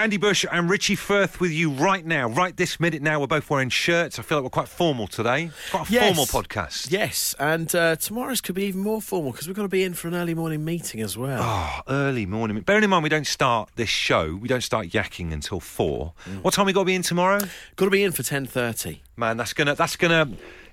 Andy Bush and Richie Firth with you right now, right this minute now. We're both wearing shirts. I feel like we're quite formal today. Quite a Yes. formal podcast. Yes, and uh, tomorrow's could be even more formal because we've got to be in for an early morning meeting as well. Oh, early morning. Bearing in mind, we don't start this show, we don't start yakking until four. What time we got to be in tomorrow? Got to be in for ten thirty. Man, that's gonna, that's gonna,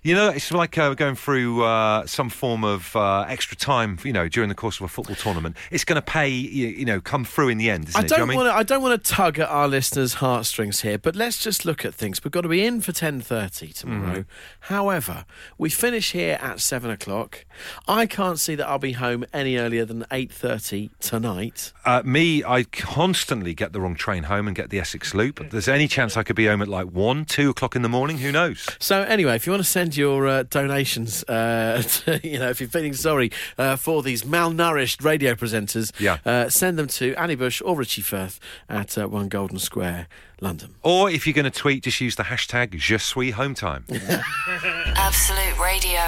you know, it's like uh, going through uh, some form of uh, extra time, you know, during the course of a football tournament. It's going to pay, you, you know, come through in the end, isn't I it? Do you know don't I mean? want to. I don't want to tug at our listeners' heartstrings here, but let's just look at things. We've got to be in for ten thirty tomorrow. Mm-hmm. However, we finish here at seven o'clock. I can't see that I'll be home any earlier than eight thirty tonight. Uh, me, I constantly get the wrong train home and get the Essex Loop. If there's any chance I could be home at like one, two o'clock in the morning, who knows? So anyway, if you want to send your uh, donations, uh, to, you know, if you're feeling sorry uh, for these malnourished radio presenters, Yeah. uh, send them to Andy Bush or Richie Firth at uh, One Golden Square, London. Or if you're going to tweet, just use the hashtag Je suis home time. Absolute Radio.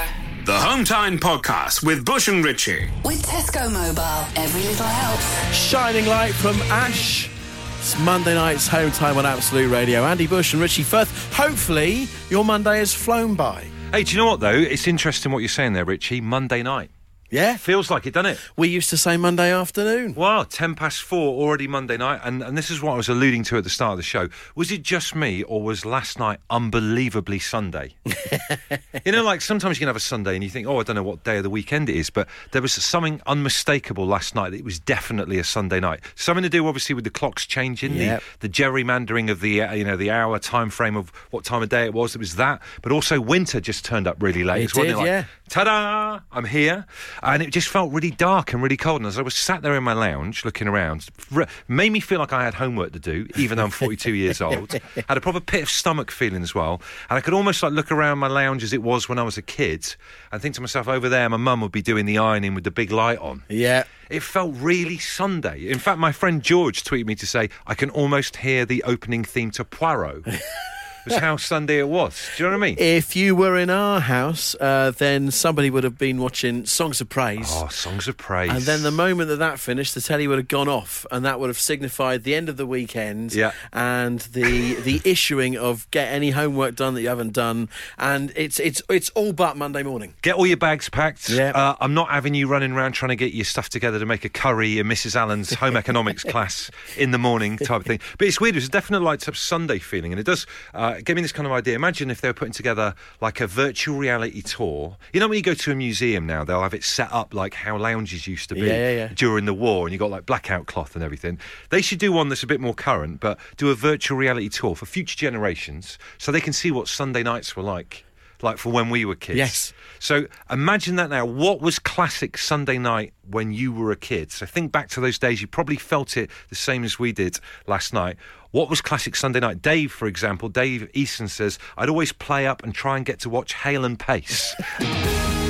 The Hometime Podcast with Bush and Richie. With Tesco Mobile, every little helps. Shining light from Ash. It's Monday night's home time on Absolute Radio. Andy Bush and Richie Firth. Hopefully, your Monday has flown by. Hey, do you know what though? It's interesting what you're saying there, Richie. Monday night Yeah, feels like it, doesn't it? we used to say Monday afternoon. Wow, 10 past four, already Monday night. And, and this is what I was alluding to at the start of the show. Was it just me, or was last night unbelievably Sunday? you know, like sometimes you can have a Sunday and you think, oh, I don't know what day of the weekend it is, but there was something unmistakable last night that it was definitely a Sunday night. Something to do, obviously, with the clocks changing, Yep. the, the gerrymandering of the, uh, you know, the hour time frame of what time of day it was. It was that. But also, winter just turned up really late. It did, didn't yeah. ta-da i'm here and it just felt really dark and really cold and as i was sat there in my lounge looking around made me feel like i had homework to do even though i'm 42 years old had a proper pit of stomach feeling as well and i could almost like look around my lounge as it was when i was a kid and think to myself over there my mum would be doing the ironing with the big light on Yeah. it felt really Sunday. In fact, my friend George tweeted me to say, I can almost hear the opening theme to Poirot. was how Sunday it was. Do you know what I mean? If you were in our house, uh, then somebody would have been watching Songs of Praise. Oh, songs of praise. And then the moment that that finished, the telly would have gone off, and that would have signified the end of the weekend. Yeah. And the the issuing of get any homework done that you haven't done, and it's it's it's all but Monday morning. Get all your bags packed. Yeah. Uh, I'm not having you running around trying to get your stuff together to make a curry in Mrs. Allen's home economics class in the morning type of thing. But it's weird. It's definitely like a Sunday feeling, and it does uh, give me this kind of idea. Imagine if they were putting together like a virtual reality tour. You know, when you go to a museum now, they'll have it set up like how lounges used to be Yeah, yeah, yeah. during the war, and you got like blackout cloth and everything. They should do one that's a bit more current, but do a virtual reality tour for future generations, so they can see what Sunday nights were like. Like for when we were kids. Yes. So imagine that now. What was classic Sunday night when you were a kid? So think back to those days. You probably felt it the same as we did last night. What was classic Sunday night? Dave, for example, Dave Easton says, I'd always play up and try and get to watch Hale and Pace.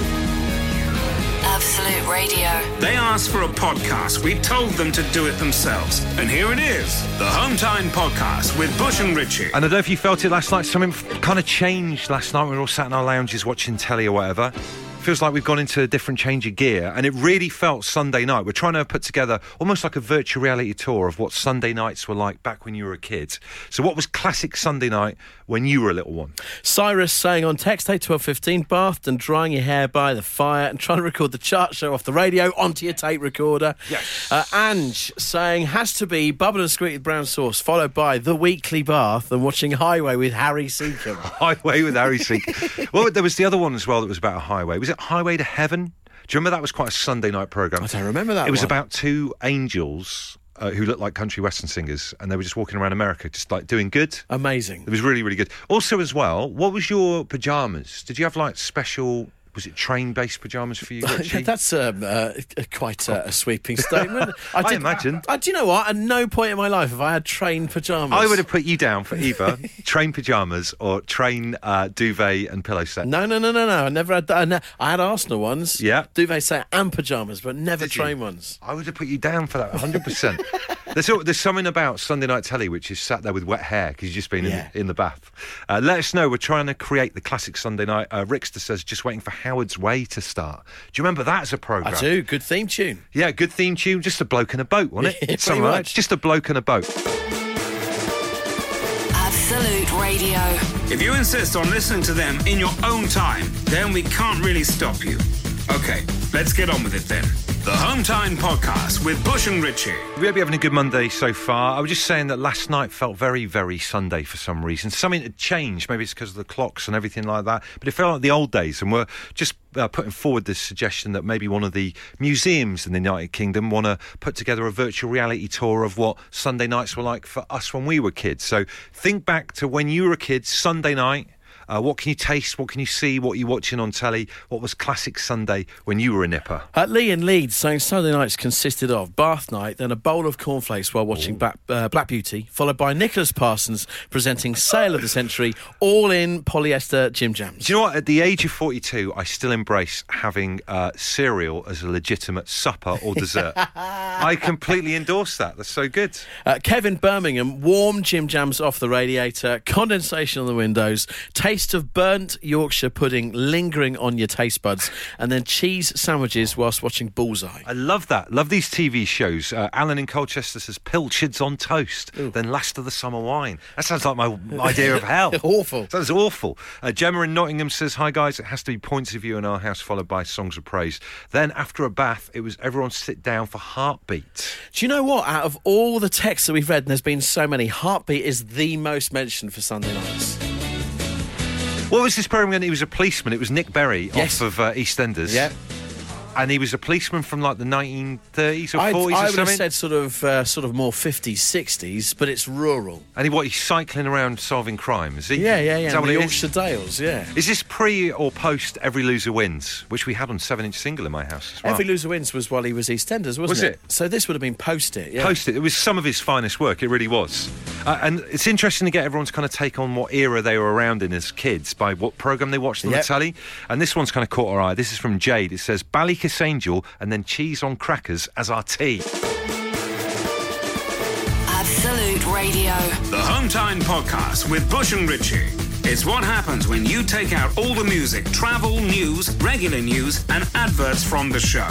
Absolute Radio. They asked for a podcast. We told them to do it themselves. And here it is the Hometime Podcast with Bush and Richie. And I don't know if you felt it last night. Something kind of changed last night. We were all sat in our lounges watching telly or whatever. Feels like we've gone into a different change of gear, and it really felt Sunday night. We're trying to put together almost like a virtual reality tour of what Sunday nights were like back when you were a kid. So, what was classic Sunday night when you were a little one? Cyrus saying on text eight twelve fifteen, bathed and drying your hair by the fire and trying to record the chart show off the radio onto your tape recorder. Yes. Uh, Ange saying has to be bubble and squeak with brown sauce, followed by the weekly bath and watching Highway with Harry Secombe. Highway with Harry Sink. well, there was the other one as well that was about a highway. Was it Highway to Heaven? Do you remember that was quite a Sunday night program? I don't remember that It was one. about two angels uh, who looked like country western singers, and they were just walking around America, just like doing good. Amazing. It was really, really good. Also, as well, what was your pajamas? Did you have like special? Was it train-based pajamas for you? Richie? That's um, uh, a- quite uh, a sweeping statement. I did imagine. I, do you know what? At no point in my life have I had train pajamas. I would have put you down for either train pajamas or train uh, duvet and pillow set. No, no, no, no, no. I never had that. I, ne- I had Arsenal ones. Yeah. Duvet set and pajamas, but never Did you? train ones. I would have put you down for that 100%. there's, there's something about Sunday night telly which is sat there with wet hair because you've just been Yeah. in, in the bath. Uh, let us know. We're trying to create the classic Sunday night. Uh, Rickster says, just waiting for Howard's Way to start. Do you remember that as a programme? I do. Good theme tune. Yeah, good theme tune. Just a bloke in a boat, wasn't it? It's much. like Just a bloke in a boat. Absolute Radio. If you insist on listening to them in your own time, then we can't really stop you. Okay, let's get on with it then. The Home Time Podcast with Bush and Richie. We hope you're having a good Monday so far. I was just saying that last night felt very, very Sunday for some reason. Something had changed. Maybe it's because of the clocks and everything like that. But it felt like the old days. And we're just uh, putting forward this suggestion that maybe one of the museums in the United Kingdom want to put together a virtual reality tour of what Sunday nights were like for us when we were kids. So think back to when you were a kid, Sunday night. Uh, what can you taste? What can you see? What are you watching on telly? What was classic Sunday when you were a nipper? At Lee and Leeds saying Sunday nights consisted of bath night, then a bowl of cornflakes while watching Black, uh, Black Beauty, followed by Nicholas Parsons presenting Sale of the Century, all in polyester Jim Jams. Do you know what? At the age of 42, I still embrace having uh, cereal as a legitimate supper or dessert. I completely endorse that. That's so good. Uh, Kevin Birmingham, warm Jim Jams off the radiator, condensation on the windows, taste of burnt Yorkshire pudding lingering on your taste buds, and then cheese sandwiches whilst watching Bullseye. I love that. Love these TV shows. Uh, Alan in Colchester says pilchards on toast, then last of the summer wine. That sounds like my idea of hell. Awful. Sounds awful. Uh, Gemma in Nottingham says, Hi guys, it has to be points of view in our house, followed by songs of praise. Then after a bath, it was everyone sit down for heartbeat. Do you know what? Out of all the texts that we've read, and there's been so many, Heartbeat is the most mentioned for Sunday nights. What was this program again? He was a policeman. It was Nick Berry Yes. off of uh, EastEnders. Yeah. And he was a policeman from like the 1930s or I'd- 40s or I would have said sort of uh, sort of more 50s, 60s, but it's rural. and he what? He's cycling around solving crime, is he? Yeah, yeah, yeah. Is that what the Yorkshire is? Dales, yeah. Is this pre or post Every Loser Wins, which we had on seven inch single in my house as well? Every Loser Wins was while he was EastEnders, wasn't Was it? it? So this would have been post it, yeah. Post it. It was some of his finest work. It really was. Uh, and it's interesting to get everyone to kind of take on what era they were around in as kids by what program they watched on Yep. the telly. And this one's kind of caught our eye. This is from Jade. It says Ballykissangel and then cheese on crackers as our tea. Absolute Radio. The Home Time Podcast with Bush and Richie. It's what happens when you take out all the music, travel, news, regular news, and adverts from the show.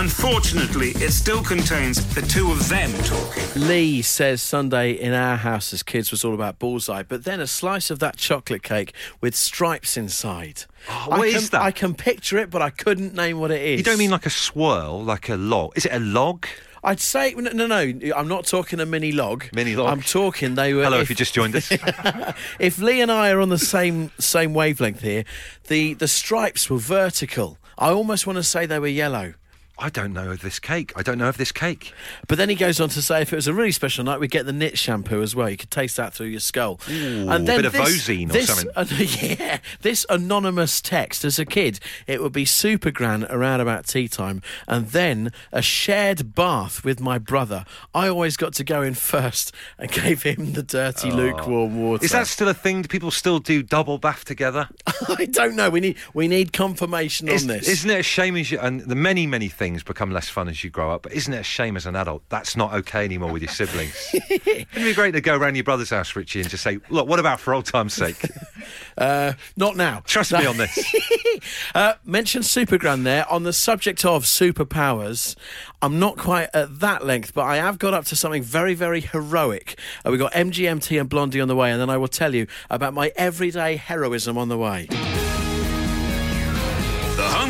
Unfortunately, it still contains the two of them talking. Lee says Sunday in our house as kids was all about bullseye, but then a slice of that chocolate cake with stripes inside. Oh, I what can, is that? I can picture it, but I couldn't name what it is. You don't mean like a swirl, like a log? Is it a log? I'd say no, no, no. I'm not talking a mini log. Mini log. I'm talking they were. Hello, if, you just joined us. if Lee and I are on the same same wavelength here, the the stripes were vertical. I almost want to say they were yellow. I don't know of this cake. I don't know of this cake. But then he goes on to say if it was a really special night, we'd get the nit shampoo as well. You could taste that through your skull. Ooh, a bit of Vosene or this, something. uh, yeah, this anonymous text as a kid, it would be Supergran around about tea time, and then a shared bath with my brother. I always got to go in first and gave him the dirty lukewarm water. Oh. Is that still a thing? Do people still do double bath together? I don't know. We need we need confirmation Is- on this. Isn't it a shame as you, and the many, many things become less fun as you grow up, but isn't it a shame as an adult that's not okay anymore with your siblings? Wouldn't it be great to go around your brother's house, Richie, and just say, look, what about for old time's sake? Uh, not now. Trust me on this. Uh, mentioned Supergran there. On the subject of superpowers, I'm not quite at that length, but I have got up to something very, very heroic. Uh, we've got MGMT and Blondie on the way, and then I will tell you about my everyday heroism on the way.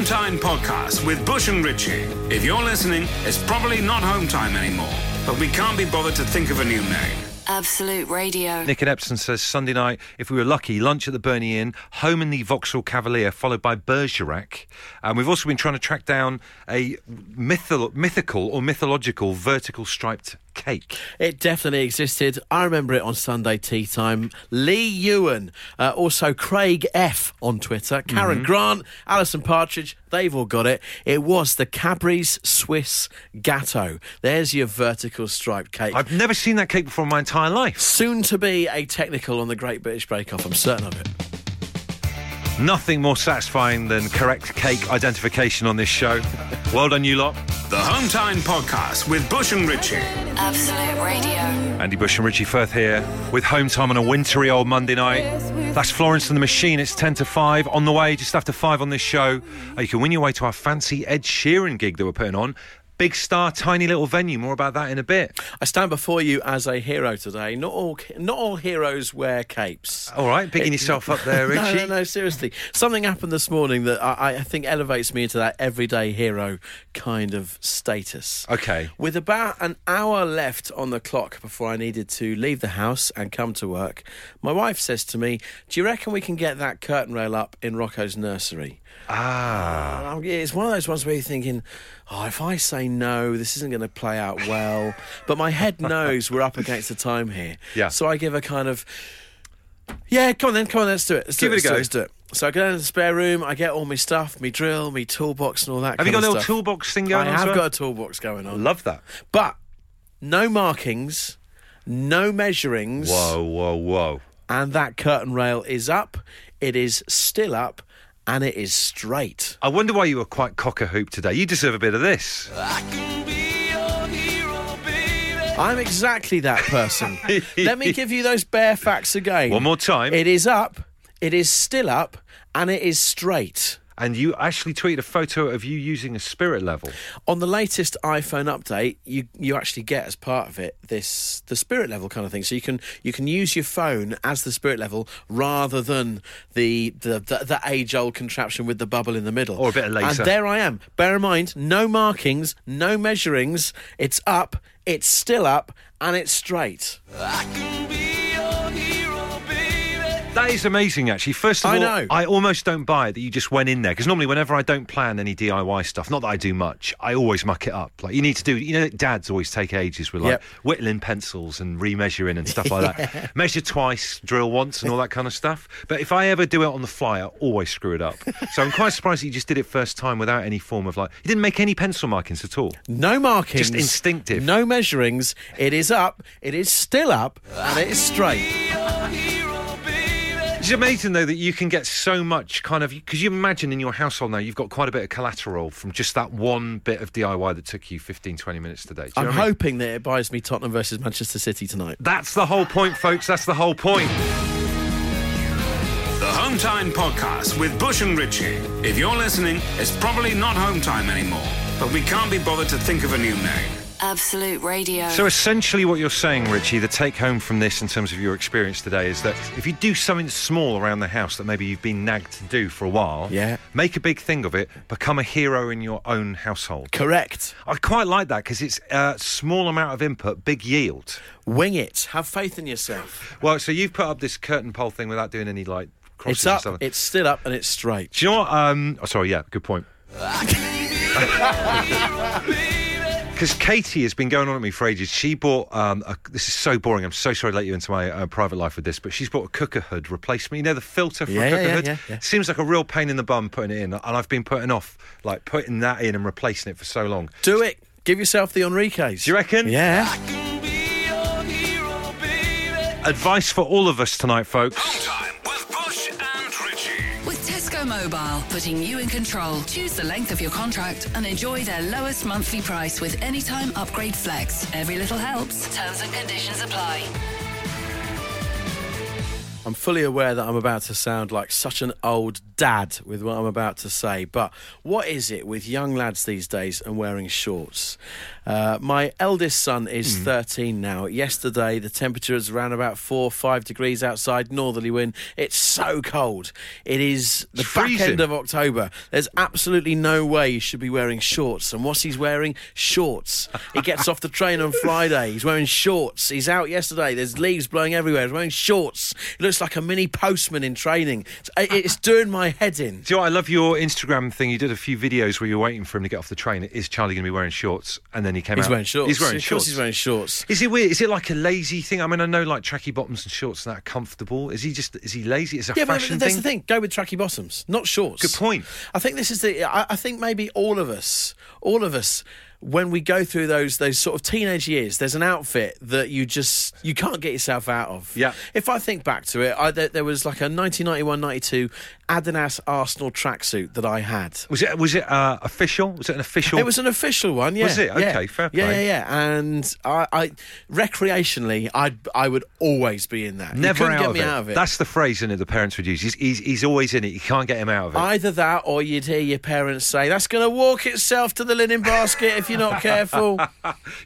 The Home Time Podcast with Bush and Richie. If you're listening, it's probably not Home Time anymore, but we can't be bothered to think of a new name. Absolute Radio. Nick and Epsom says Sunday night, if we were lucky, lunch at the Bernie Inn, home in the Vauxhall Cavalier, followed by Bergerac. And we've also been trying to track down a mythol- mythical or mythological vertical striped cake. It definitely existed. I remember it on Sunday tea time. Lee Ewan, uh, also Craig F on Twitter, Karen Mm-hmm. Grant, Alison Partridge, they've all got it. It was the Cadbury's Swiss Gateau. There's your vertical striped cake. I've never seen that cake before in my entire life. Soon to be a technical on the Great British Bake Off, I'm certain of it. Nothing more satisfying than correct cake identification on this show. Well done, you lot. The Home Time Podcast with Bush and Richie. Absolute Radio. Andy Bush and Richie Firth here with home time on a wintry old Monday night. That's Florence and the Machine. It's 10 to 5 on the way, just after 5 on this show. Uh, you can win your way to our fancy Ed Sheeran gig that we're putting on. Big star, tiny little venue. More about that in a bit. I stand before you as a hero today. Not all, not all heroes wear capes. All right, picking yourself up there, Richie. No, no, no, seriously. Something happened this morning that I, I think elevates me into that everyday hero kind of status. Okay. With about an hour left on the clock before I needed to leave the house and come to work, my wife says to me, Do you reckon we can get that curtain rail up in Rocco's nursery? Ah. Um, it's one of those ones where you're thinking, oh, if I say no, this isn't going to play out well. but my head knows we're up against the time here. Yeah. So I give a kind of, yeah, come on then, come on, let's do it. Let's do Give it a go. Let's do it. So I go down to the spare room, I get all my stuff, my drill, my toolbox, and all that. Have you got a little stuff. toolbox thing going I on? as have well? got a toolbox going on. Love that. But no markings, no measurings, Whoa, whoa, whoa. and that curtain rail is up. It is still up, and it is straight. I wonder why you were quite cock a hoop today. You deserve a bit of this. I'm exactly that person. Let me give you those bare facts again. One more time. It is up, it is still up, and it is straight. And you actually tweeted a photo of you using a spirit level. On the latest iPhone update, you you actually get as part of it this the spirit level kind of thing. So you can you can use your phone as the spirit level rather than the the, the, the age old contraption with the bubble in the middle. Or a bit of laser. And there I am. Bear in mind, no markings, no measurings. It's up, it's still up, and it's straight. That is amazing, actually. First of I all, know. I almost don't buy it that you just went in there because normally, whenever I don't plan any DIY stuff, not that I do much, I always muck it up. Like you need to do, you know, dads always take ages with like Yep. whittling pencils and remeasuring and stuff like that. Measure twice, drill once, and all that kind of stuff. But if I ever do it on the fly, I always screw it up. So I'm quite surprised that you just did it first time without any form of like, you didn't make any pencil markings at all. No markings. Just instinctive. No measurings. It is up, it is still up, and it is straight. It's amazing though that you can get so much kind of because you imagine in your household now you've got quite a bit of collateral from just that one bit of DIY that took you 15 20 minutes today. Do I'm know what I mean? hoping that it buys me Tottenham versus Manchester City tonight. That's the whole point folks, that's the whole point. The Home Time Podcast with Bush and Richie. If you're listening, it's probably not home time anymore, but we can't be bothered to think of a new name. Absolute Radio. So essentially what you're saying Richie, the take home from this in terms of your experience today is that if you do something small around the house that maybe you've been nagged to do for a while, Yeah. make a big thing of it, become a hero in your own household. Correct. I quite like that because it's a small amount of input, big yield. Wing it. Have faith in yourself. Well, so you've put up this curtain pole thing without doing any like crosses It's up, stuff. it's still up, and it's straight. Do you know what? Um, oh, sorry, yeah, good point. Because Katie has been going on at me for ages. She bought. Um, a, this is so boring. I'm so sorry to let you into my uh, private life with this, but she's bought a cooker hood replacement. You know the filter for Yeah, a cooker yeah, hood. yeah, yeah. Seems like a real pain in the bum putting it in, and I've been putting off like putting that in and replacing it for so long. Do it. Give yourself the Enriques. Do you reckon? Yeah. Advice for all of us tonight, folks. Mobile, putting you in control. Choose the length of your contract and enjoy their lowest monthly price with Anytime Upgrade Flex. Every little helps. Terms and conditions apply. I'm fully aware that I'm about to sound like such an old dad with what I'm about to say, but what is it with young lads these days and wearing shorts? Uh, my eldest son is Hmm. 13 now. Yesterday, the temperature is around about four, or five degrees outside, northerly wind. It's so cold. It is the It's back freezing. end of October. There's absolutely no way you should be wearing shorts. And what's he's wearing? Shorts. He gets off the train on Friday. He's wearing shorts. He's out yesterday. There's leaves blowing everywhere. He's wearing shorts. He looks like a mini postman in training. It's, it's doing my head in. Do you know what? I love your Instagram thing. You did a few videos where you're waiting for him to get off the train. Is Charlie going to be wearing shorts? And then he came out. He's out. wearing shorts. He's wearing of shorts. he's wearing shorts. Is it weird? Is it like a lazy thing? I mean, I know like tracky bottoms and shorts and that are comfortable. Is he just? Is he lazy? Is a Yeah, but that's thing? the thing. Go with tracky bottoms, not shorts. Good point. I think this is the. I, I think maybe all of us, all of us, when we go through those those sort of teenage years, there's an outfit that you just you can't get yourself out of. Yeah. If I think back to it, I, there, there was like a 1991-92 Adidas Arsenal tracksuit that I had. Was it was it uh, official? Was it an official? It was an official one, yeah. Was it? yeah. Okay, fair Yeah, play. yeah, yeah. And I, I recreationally, I I would always be in that. Never out, get of me it. out of it. That's the phrase in it the parents would use. He's, he's, he's always in it. You can't get him out of it. Either that, or you'd hear your parents say, "That's going to walk itself to the linen basket if you're not careful." Do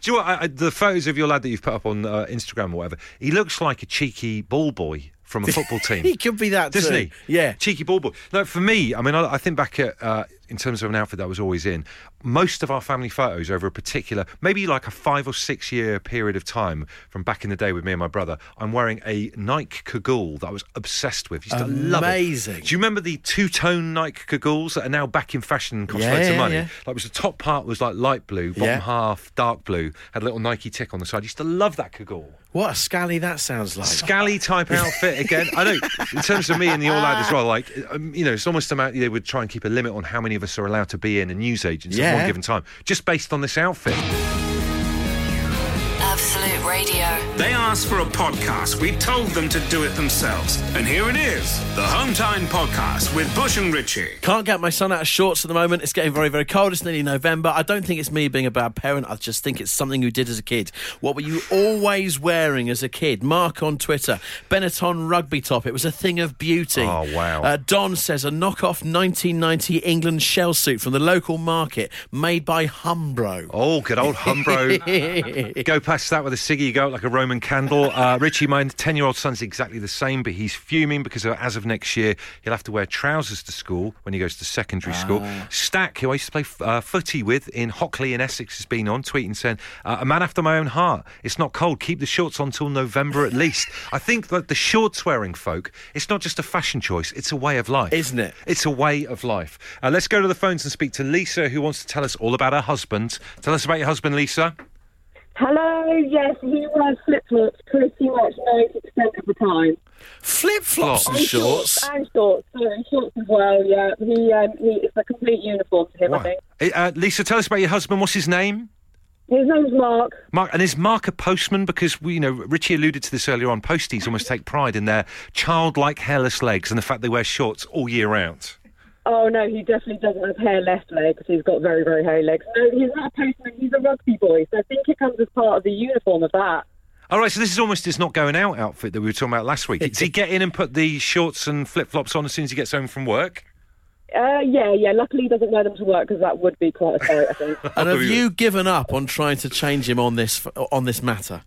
you know what? I, the photos of your lad that you've put up on uh, Instagram or whatever, he looks like a cheeky ball boy from a football team. he could be that Doesn't too. he? Yeah. Cheeky ball boy. No, for me, I mean, I, I think back at, uh, in terms of an outfit that I was always in, most of our family photos over a particular, maybe like a five or six year period of time from back in the day with me and my brother, I'm wearing a Nike cagoule that I was obsessed with. Used to. Amazing. Do you remember the two tone Nike cagoules that are now back in fashion and cost Yeah, loads of money? yeah. Like, it was the top part was like light blue, bottom Yeah. half dark blue, had a little Nike tick on the side. I used to love that cagoule. What a scally that sounds like. Scally type outfit again. I know. In terms of me and the all lad as well, like um, you know, it's almost about they would try and keep a limit on how many of us are allowed to be in a news agency. Yeah. One given time, just based on this outfit. Absolute Radio. They asked for a podcast. We told them to do it themselves. And here it is the Hometime Podcast with Bush and Richie. Can't get my son out of shorts at the moment. It's getting very, very cold. It's nearly November. I don't think it's me being a bad parent. I just think it's something you did as a kid. What were you always wearing as a kid? Mark on Twitter. Benetton rugby top. It was a thing of beauty. Oh, wow. Uh, Don says a knockoff 1990 England shell suit from the local market made by Humbro. Oh, good old Humbro. go past that with a ciggy, you go out like a Roman candle. Uh, Richie, my 10 year old son's exactly the same, but he's fuming because of, as of next year, he'll have to wear trousers to school when he goes to secondary school. Stack, who I used to play uh, footy with in Hockley in Essex, has been on tweeting saying, uh, A man after my own heart. It's not cold. Keep the shorts on till November at least. I think that the shorts wearing folk, it's not just a fashion choice, it's a way of life. Isn't it? It's a way of life. Uh, let's go to the phones and speak to Lisa, who wants to tell us all about her husband. Tell us about your husband, Lisa. Hello, yes, he wears flip flops pretty much 90% of the time. Flip flops and shorts. And shorts, sorry, shorts as well, yeah. He, um, he, it's a complete uniform to him, I think. Uh, Lisa, tell us about your husband. What's his name? His name's Mark. Mark, and is Mark a postman? Because we, you know, Richie alluded to this earlier on. Posties almost take pride in their childlike hairless legs and the fact they wear shorts all year round. Oh, no, he definitely doesn't have hair left legs. He's got very, very hairy legs. No, he's not a postman, he's a rugby boy, so I think it comes as part of the uniform of that. All right, so this is almost his not going out outfit that we were talking about last week. Does he get in and put the shorts and flip flops on as soon as he gets home from work? Uh, yeah, yeah, luckily he doesn't wear them to work because that would be quite a sight, I think. And have you given up on trying to change him on this on this matter?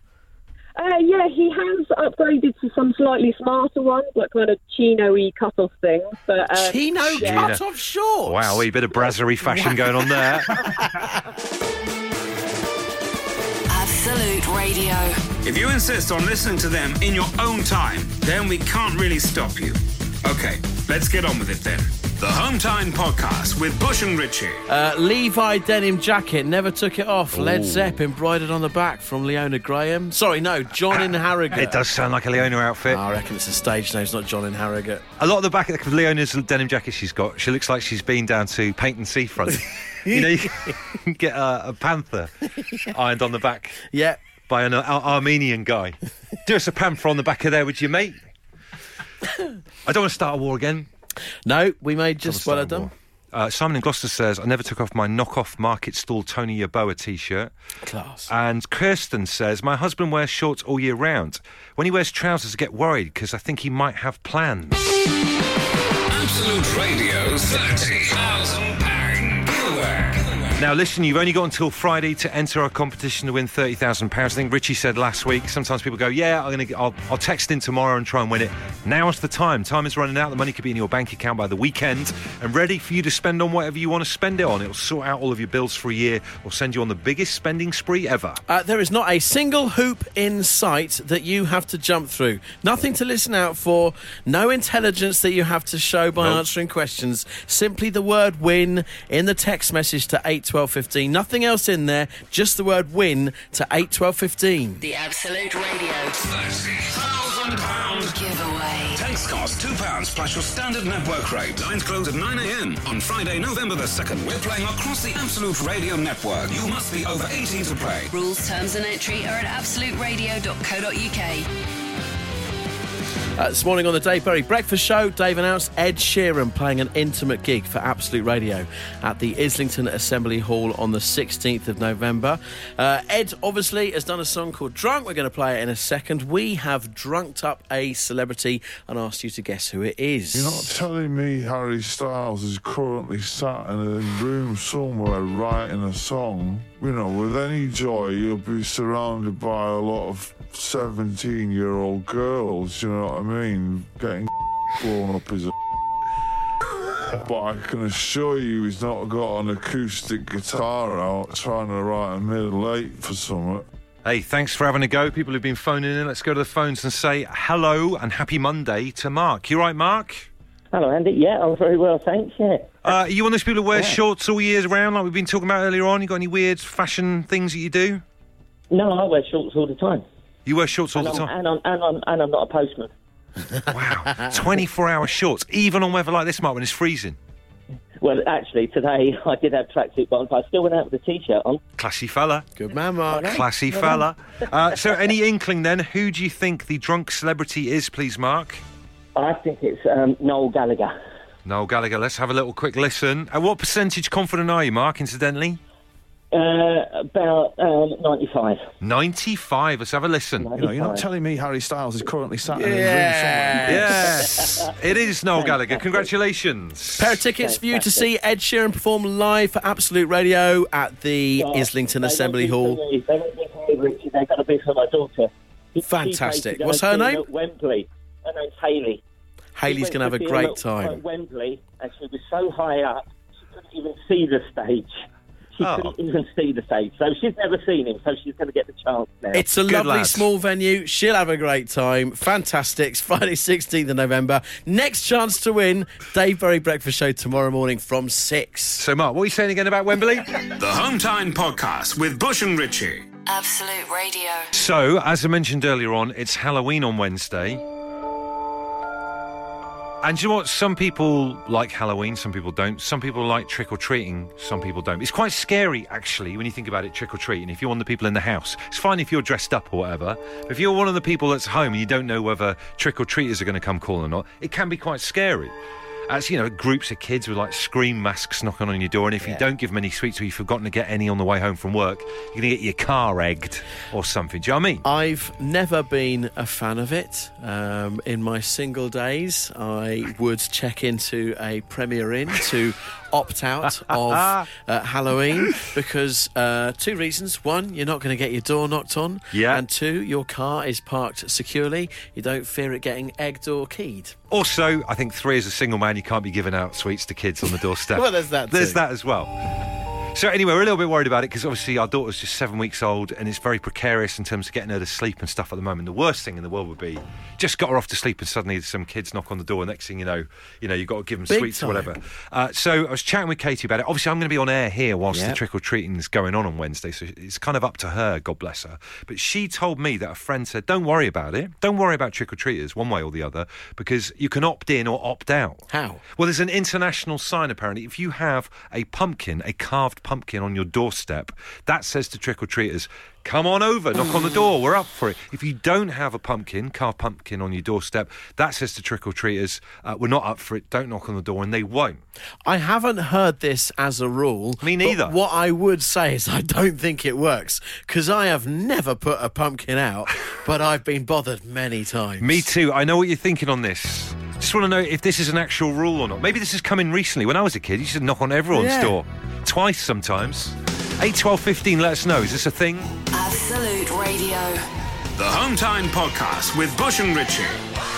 Uh, yeah, he has upgraded to some slightly smarter ones, like kind of chino-y cut-off things. But um, Chino yeah. cut off shorts. Wow, a bit of brasserie fashion going on there. Absolute Radio. If you insist on listening to them in your own time, then we can't really stop you. Okay, let's get on with it then. The Hometime Podcast with Bush and Richie. Uh, Levi denim jacket, never took it off. Led Zepp embroidered on the back from Leona Graham. Sorry, no, John in Harrogate. it does sound like a Leona outfit. I reckon it's a stage name, it's not John in Harrogate. A lot of the back of Leona's denim jacket she's got, she looks like she's been down to Paint and Seafront. you know, you can get a, a panther ironed on the back Yeah. by an Ar- Armenian guy. Do us a panther on the back of there, would you, mate? I don't want to start a war again. No, we made just what Start I a done. Uh, Simon in Gloucester says, I never took off my knockoff market stall Tony Yeboah t shirt. Class. And Kirsten says, My husband wears shorts all year round. When he wears trousers, I get worried because I think he might have plans. Absolute Radio, £30,000 giveaway. Now, listen, you've only got until Friday to enter our competition to win thirty thousand pounds. I think Richie said last week. Sometimes people go, "Yeah, I'm gonna, I'll, I'll text in tomorrow and try and win it." Now's the time. Time is running out. The money could be in your bank account by the weekend and ready for you to spend on whatever you want to spend it on. It'll sort out all of your bills for a year. or send you on the biggest spending spree ever. Uh, there is not a single hoop in sight that you have to jump through. Nothing to listen out for. No intelligence that you have to show by Nope. answering questions. Simply the word win in the text message to 81215. Nothing else in there. Just the word win to 81215. The Absolute Radio £30,000 giveaway. Text cost £2 plus your standard network rate. Lines close at 9am on Friday, November the 2nd. We're playing across the Absolute Radio network. You must be over 18 to play. Rules, terms, and entry are at absoluteradio.co.uk. Uh, this morning on the Dave Berry Breakfast Show, Dave announced Ed Sheeran playing an intimate gig for Absolute Radio at the Islington Assembly Hall on the 16th of November. Uh, Ed obviously has done a song called Drunk. We're going to play it in a second. We have drunked up a celebrity and asked you to guess who it is. You're not telling me Harry Styles is currently sat in a room somewhere writing a song. You know, with any joy, you'll be surrounded by a lot of 17 year old girls, you know what I mean? Getting blown up his. But I can assure you he's not got an acoustic guitar out trying to write a middle eight for something. Hey, thanks for having a go. People who've been phoning in, let's go to the phones and say hello and happy Monday to Mark. You right, Mark? Hello, Andy. Yeah, I'm very well, thanks. Yeah. Uh, are you one of those people who wears shorts all years round, like we've been talking about earlier on? You got any weird fashion things that you do? No, I wear shorts all the time. You wear shorts all and, the I'm, time. and, I'm, and, I'm, and I'm not a postman. Wow, 24 hour shorts, even on weather like this, Mark, when it's freezing. Well, actually, today I did have tracksuit bottoms, but I still went out with a t-shirt on. Classy fella. Good man, Mark. Classy fella. Uh, so, any inkling then? Who do you think the drunk celebrity is, please, Mark? I think it's um, Noel Gallagher. Noel Gallagher. Let's have a little quick listen. At what percentage confident are you, Mark, incidentally? Uh, about um, 95. 95. Let's have a listen. You know, you're not telling me Harry Styles is currently sat in a room Yeah. Yes, it is Noel Gallagher. Congratulations. Pair of tickets for you to see Ed Sheeran perform live for Absolute Radio at the Oh, Islington they Assembly won't Hall. be for me. They won't be for me, Richie. They've got to be for my daughter. She- she Fantastic. paid to go What's her name? Wembley. Her name's Haley. Haley's going to have a great time. At Wembley, and she was so high up, she couldn't even see the stage. She Oh. couldn't even see the stage. So she's never seen him, so she's going to get the chance now. It's a Good lovely lad. small venue. She'll have a great time. Fantastic. It's Friday, 16th of November. Next chance to win. Dave Berry Breakfast Show tomorrow morning from 6. So, Mark, what are you saying again about Wembley? The Hometime Podcast with Bush and Richie. Absolute Radio. so, as I mentioned earlier on, it's Halloween on Wednesday. And you know what? Some people like Halloween, some people don't. Some people like trick or treating, some people don't. It's quite scary, actually, when you think about it trick or treating. If you're one of the people in the house, it's fine if you're dressed up or whatever. But if you're one of the people that's home and you don't know whether trick or treaters are going to come calling or not, it can be quite scary. As you know, groups of kids with like scream masks knocking on your door, and if you don't give them any sweets or you've forgotten to get any on the way home from work, you're going to get your car egged or something. Do you know what I mean? I've never been a fan of it. Um, in my single days, I would check into a Premier Inn to opt out of uh, Halloween because uh, two reasons. One, you're not going to get your door knocked on. Yeah. And two, your car is parked securely. You don't fear it getting egged or keyed. Also, I think three, as a single man, you can't be giving out sweets to kids on the doorstep. Well, there's that There's that as well. So anyway, we're a little bit worried about it because obviously our daughter's just seven weeks old and it's very precarious in terms of getting her to sleep and stuff at the moment. The worst thing in the world would be just got her off to sleep and suddenly some kids knock on the door. Next thing you know, you know you've got to give them Big sweets time. or whatever. Uh, so I was chatting with Katie about it. Obviously, I'm going to be on air here whilst Yeah. the trick or treating is going on on Wednesday, so it's kind of up to her. God bless her. But she told me that a friend said, "Don't worry about it. Don't worry about trick or treaters, one way or the other, because you can opt in or opt out." How? Well, there's an international sign apparently. If you have a pumpkin, a carved pumpkin on your doorstep, that says to trick or treaters, come on over, knock on the door, we're up for it. If you don't have a pumpkin, carved pumpkin on your doorstep, that says to trick or treaters, uh, we're not up for it, don't knock on the door, and they won't. I haven't heard this as a rule. Me but neither. what I would say is I don't think it works because I have never put a pumpkin out, but I've been bothered many times. Me too. I know what you're thinking on this. Just want to know if this is an actual rule or not. Maybe this has come in recently. When I was a kid, you used to knock on everyone's Yeah. door. Twice sometimes. 8, 12, 15, let us know. Is this a thing? Absolute Radio. The Hometime Podcast with Bush and Richie.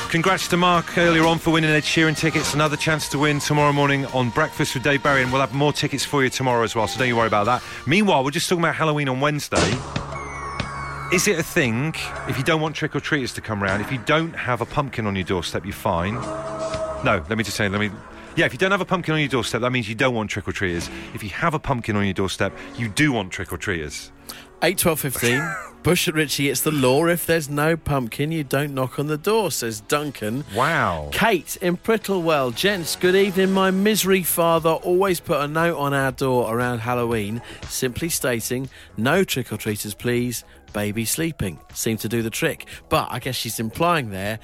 Congrats to Mark earlier on for winning Ed Sheeran tickets. Another chance to win tomorrow morning on Breakfast with Dave Berry, and we'll have more tickets for you tomorrow as well, so don't you worry about that. Meanwhile, we're just talking about Halloween on Wednesday. Is it a thing if you don't want trick or treaters to come round? If you don't have a pumpkin on your doorstep, you're fine. No, let me just say, let me. Yeah, if you don't have a pumpkin on your doorstep, that means you don't want trick or treaters. If you have a pumpkin on your doorstep, you do want trick or treaters. 8, 12, 15. Bush at Richie, it's the law. If there's no pumpkin, you don't knock on the door, says Duncan. Wow. Kate in Prittlewell. Gents, good evening. My misery father always put a note on our door around Halloween simply stating, no trick or treaters, please. Baby sleeping. Seemed to do the trick. But I guess she's implying there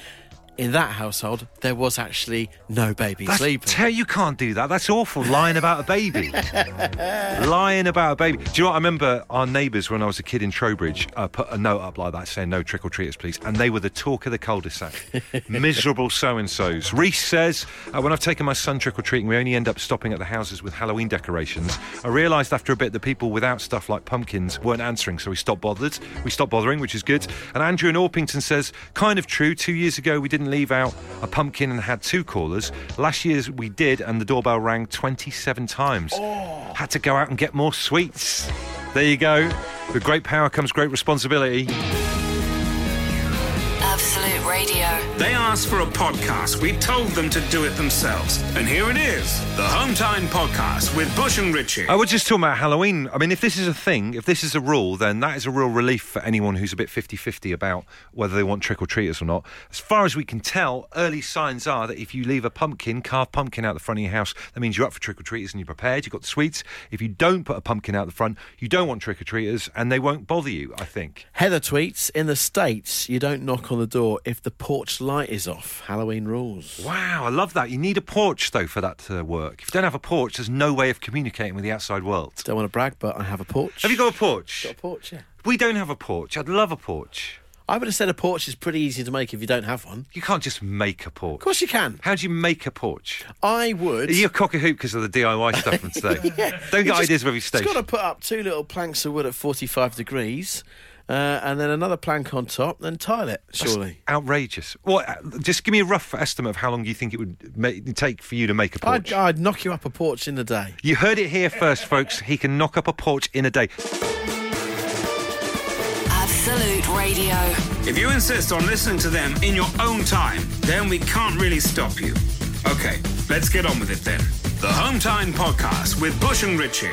in that household, there was actually no baby That's, sleeping. tell you can't do that. That's awful. Lying about a baby. Lying about a baby. Do you know what? I remember our neighbours when I was a kid in Trowbridge uh, put a note up like that saying no trick or treaters, please. And they were the talk of the cul-de-sac. Miserable so and so's. Reese says, uh, when I've taken my son trick or treating, we only end up stopping at the houses with Halloween decorations. I realised after a bit that people without stuff like pumpkins weren't answering, so we stopped bothered. We stopped bothering, which is good. And Andrew in Orpington says, kind of true. Two years ago, we didn't leave out a pumpkin and had two callers. Last year we did, and the doorbell rang 27 times. Oh. Had to go out and get more sweets. There you go. With great power comes great responsibility. They asked for a podcast. We told them to do it themselves. And here it is the Hometime Podcast with Bush and Richie. I was just talking about Halloween. I mean, if this is a thing, if this is a rule, then that is a real relief for anyone who's a bit 50 50 about whether they want trick or treaters or not. As far as we can tell, early signs are that if you leave a pumpkin, carved pumpkin out the front of your house, that means you're up for trick or treaters and you're prepared, you've got the sweets. If you don't put a pumpkin out the front, you don't want trick or treaters and they won't bother you, I think. Heather tweets In the States, you don't knock on the door if the porch light is off. Halloween rules. Wow, I love that. You need a porch, though, for that to work. If you don't have a porch, there's no way of communicating with the outside world. Don't want to brag, but I have a porch. Have you got a porch? got a porch? Yeah. We don't have a porch. I'd love a porch. I would have said a porch is pretty easy to make if you don't have one. You can't just make a porch. Of course you can. How do you make a porch? I would. You're cock a hoop because of the DIY stuff from today? Don't You get just- ideas of every It's station. got to put up two little planks of wood at 45 degrees, uh, and then another plank on top, then tile it, surely. Outrageous. What? uh, Just give me a rough estimate of how long you think it would ma- take for you to make a porch. I'd, I'd knock you up a porch in a day. You heard it here first, folks. He can knock up a porch in a day. Absolute Radio. If you insist on listening to them in your own time, then we can't really stop you. Okay, let's get on with it then. The Hometime Podcast with Bush and Richie.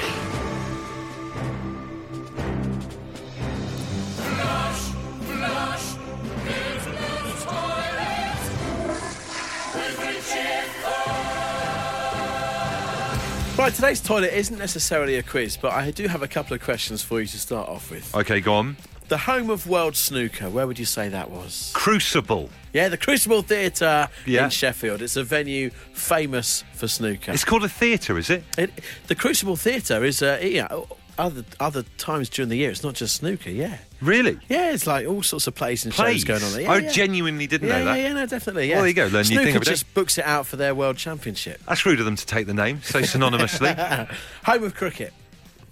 Right, today's toilet isn't necessarily a quiz, but I do have a couple of questions for you to start off with. Okay, go on. The home of world snooker, where would you say that was? Crucible. Yeah, the Crucible Theatre Yeah. in Sheffield. It's a venue famous for snooker. It's called a theatre, is it? It, the Crucible Theatre is, uh, yeah, other other times during the year. It's not just snooker. Yeah, Really? yeah, it's like all sorts of plays and Plays. shows going on there. Yeah, I yeah. genuinely didn't yeah, know that. Yeah, yeah, no, definitely. Yeah. Well, there you go, learn new Snooker thing every day. just books it out for their world championship. That's rude of them to take the name so synonymously. Home of cricket.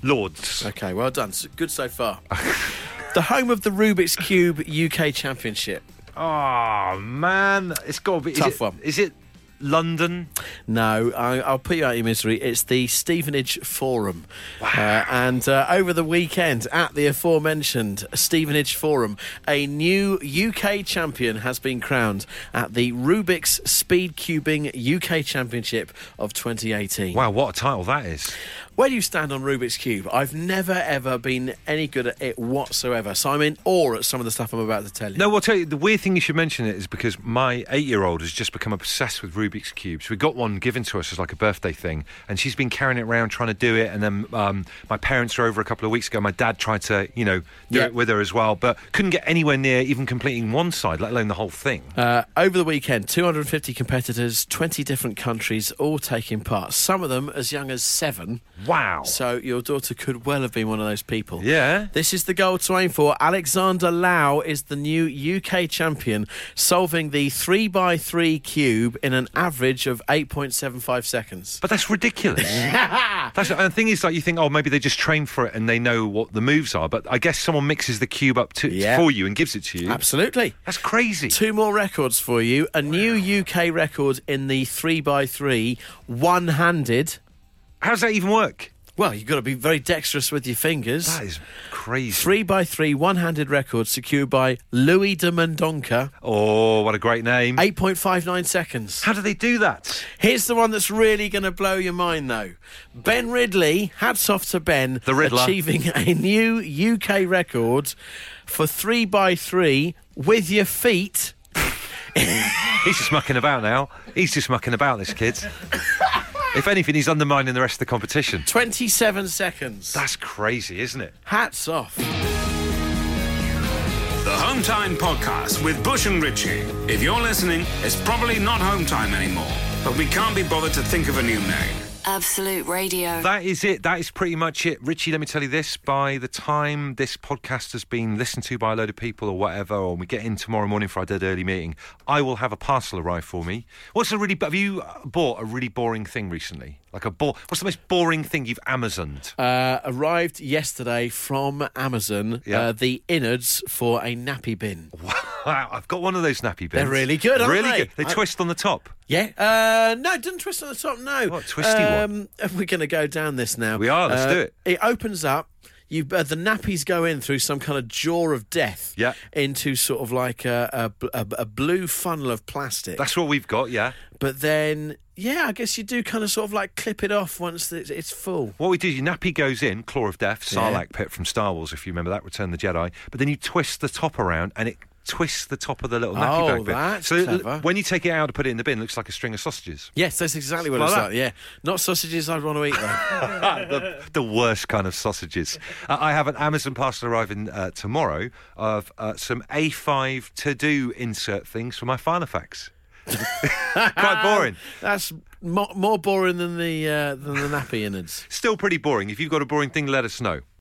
Lords. Okay, well done. Good so far. the home of the Rubik's Cube UK Championship. Oh man, it's got to be is Tough it- one. Is it London? No, I, I'll put you out of your misery. It's the Stevenage Forum. Uh, and uh, over the weekend at the aforementioned Stevenage Forum, a new UK champion has been crowned at the Rubik's Speed Cubing UK Championship of 2018. Wow, what a title that is. Where do you stand on Rubik's Cube? I've never ever been any good at it whatsoever. So I'm in awe at some of the stuff I'm about to tell you. No, I'll tell you, the weird thing you should mention it is because my eight year old has just become obsessed with Rubik's Cubes. We got one given to us as like a birthday thing, and she's been carrying it around trying to do it. And then um, my parents were over a couple of weeks ago. My dad tried to, you know, do Yeah. it with her as well, but couldn't get anywhere near even completing one side, let alone the whole thing. Uh, over the weekend, 250 competitors, 20 different countries, all taking part. Some of them as young as seven. Wow. So your daughter could well have been one of those people. Yeah. This is the goal to aim for. Alexander Lau is the new UK champion, solving the 3x3 cube in an average of 8.75 seconds. But that's ridiculous. that's and the thing is, like you think, oh, maybe they just train for it and they know what the moves are. But I guess someone mixes the cube up to, Yeah. for you and gives it to you. Absolutely. That's crazy. Two more records for you. A new UK record in the 3x3 one handed. How does that even work? Well, you've got to be very dexterous with your fingers. That is crazy. Three by three, one handed record secured by Louis de Mendonca. Oh, what a great name. 8.59 seconds. How do they do that? Here's the one that's really going to blow your mind, though. Ben Ridley, hats off to Ben, The Riddler. achieving a new UK record for three by three with your feet. He's just mucking about now. He's just mucking about, this kid. if anything, he's undermining the rest of the competition. 27 seconds. That's crazy, isn't it? Hats off. The Home Time Podcast with Bush and Richie. If you're listening, it's probably not Home Time anymore, but we can't be bothered to think of a new name. Absolute Radio. That is it. That is pretty much it. Richie, let me tell you this. By the time this podcast has been listened to by a load of people or whatever, or we get in tomorrow morning for our dead early meeting, I will have a parcel arrive for me. What's a really... Have you bought a really boring thing recently? Like a bore... What's the most boring thing you've Amazoned? Uh, arrived yesterday from Amazon. Yeah. Uh, the innards for a nappy bin. Wow, I've got one of those nappy bins. They're really good, aren't really they? good. They I- twist on the top. Yeah. Uh, no, it doesn't twist on the top. No. What, twisty um, We're going to go down this now. We are, let's Uh, do it. It opens up. You, uh, the nappies go in through some kind of jaw of death. Yeah. Into sort of like a, a, a, a blue funnel of plastic. That's what we've got, yeah. but then, yeah, I guess you do kind of sort of like clip it off once it's, it's full. What we do, your nappy goes in, Claw of Death, Yeah. Sarlacc pit from Star Wars, if you remember that, Return of the Jedi. But then you twist the top around and it twists the top of the little nappy Oh, bag bit. that's so clever. when you take it out to put it in the bin, it looks like a string of sausages. Yes, that's exactly what Like it's that. like. Yeah, not sausages I'd want to eat though. the, the worst kind of sausages. Uh, I have an Amazon parcel arriving uh, tomorrow of uh, some A5 to do insert things for my Filofax. Quite boring. That's mo- more boring than the uh, than the nappy innards. Still pretty boring. If you've got a boring thing, let us know.